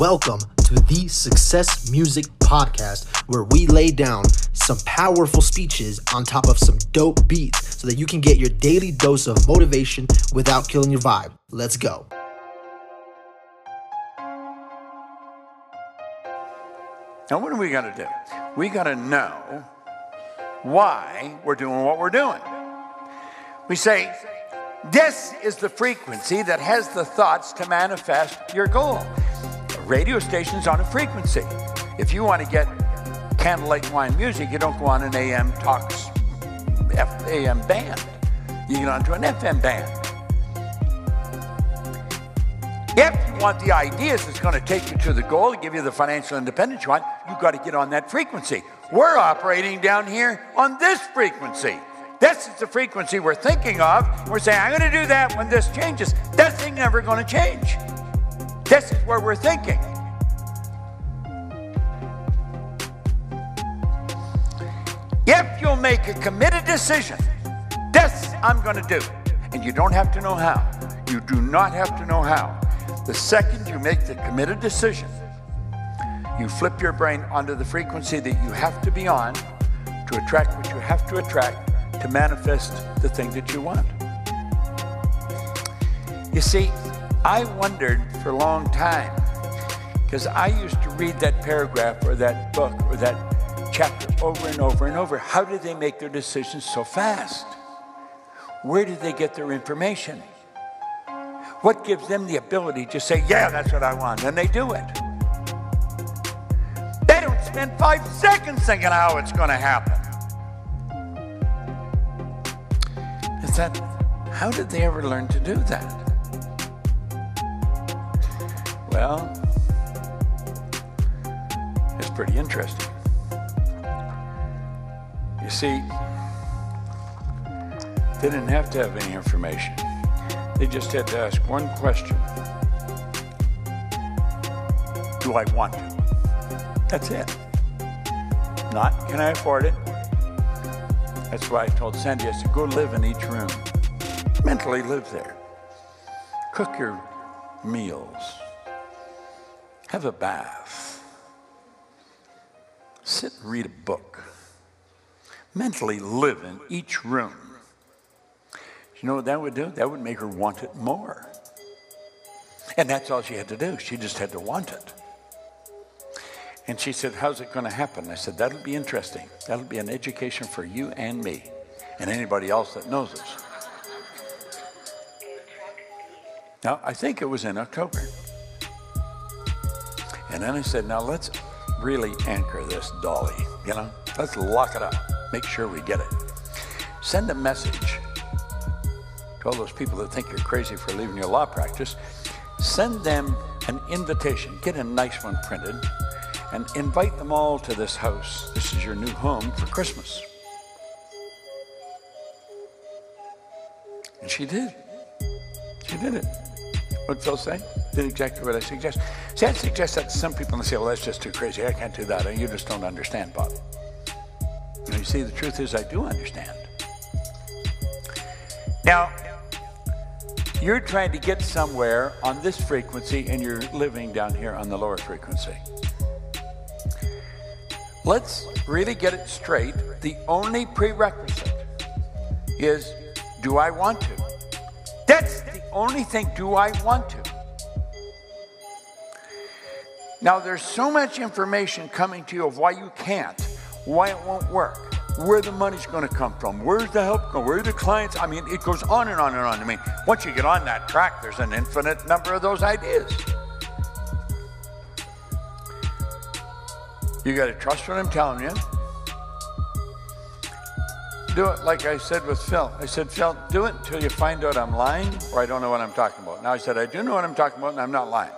Welcome to the Success Music Podcast, where we lay down some powerful speeches on top of some dope beats so that you can get your daily dose of motivation without killing your vibe. Let's go. Now, what are we got to do? We got to know why we're doing what we're doing. We say, this is the frequency that has the thoughts to manifest your goal. Radio station's on a frequency. If you want to get candlelight wine music, you don't go on an AM talks F- AM band. You get onto an FM band. If you want the ideas that's going to take you to the goal, give you the financial independence you want, you've got to get on that frequency. We're operating down here on this frequency. This is the frequency we're thinking of. We're saying, I'm going to do that when this changes. That thing never going to change. This is where we're thinking. If you'll make a committed decision, this I'm going to do, and you don't have to know how. You do not have to know how. The second you make the committed decision, you flip your brain onto the frequency that you have to be on to attract what you have to attract to manifest the thing that you want. You see, I wondered for a long time because I used to read that paragraph or that book or that chapter over and over and over. How did they make their decisions so fast? Where did they get their information? What gives them the ability to say, yeah, that's what I want, and they do it? They don't spend five seconds thinking how it's going to happen. Is that, how did they ever learn to do that? Well, it's pretty interesting. You see, they didn't have to have any information. They just had to ask one question Do I want to? That's it. Not, can I afford it? That's why I told Sandy, I said, go live in each room. Mentally live there. Cook your meals. Have a bath. Sit and read a book. Mentally live in each room. You know what that would do? That would make her want it more. And that's all she had to do. She just had to want it. And she said, How's it going to happen? I said, That'll be interesting. That'll be an education for you and me and anybody else that knows us. Now, I think it was in October. And then I said, Now let's really anchor this dolly. You know, let's lock it up, make sure we get it. Send a message to all those people that think you're crazy for leaving your law practice. Send them an invitation, get a nice one printed and invite them all to this house. This is your new home for Christmas. And she did. She did it. What'd Phil say? Did exactly what I suggest. See, I suggest that to some people and they say, well, that's just too crazy. I can't do that. You just don't understand, Bob. And you see, the truth is, I do understand. Now, you're trying to get somewhere on this frequency and you're living down here on the lower frequency. Let's really get it straight. The only prerequisite is do I want to? That's the only thing, do I want to? Now, there's so much information coming to you of why you can't, why it won't work, where the money's going to come from, where's the help going, where are the clients? I mean, it goes on and on and on. I mean, once you get on that track, there's an infinite number of those ideas. You got to trust what I'm telling you. Do it like I said with Phil. I said, Phil, do it until you find out I'm lying or I don't know what I'm talking about. Now I said, I do know what I'm talking about and I'm not lying.